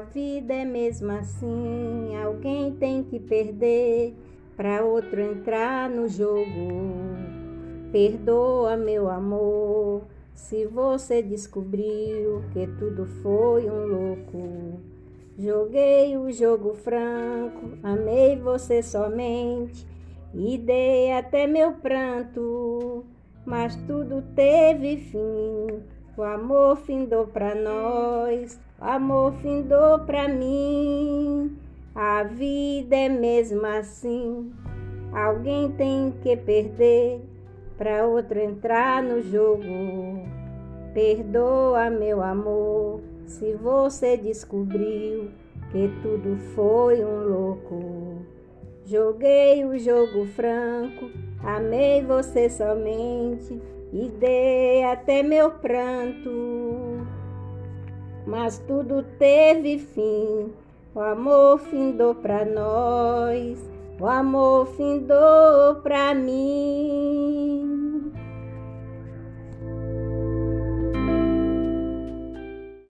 vida é mesmo assim, alguém tem que perder para outro entrar no jogo. Perdoa, meu amor, se você descobriu que tudo foi um louco. Joguei o jogo franco, amei você somente e dei até meu pranto, mas tudo teve fim. O amor findou pra nós, amor findou pra mim. A vida é mesmo assim. Alguém tem que perder para outro entrar no jogo. Perdoa, meu amor, se você descobriu que tudo foi um louco. Joguei o jogo franco, amei você somente e dei até meu pranto. Mas tudo teve fim, o amor findou pra nós, o amor findou pra mim.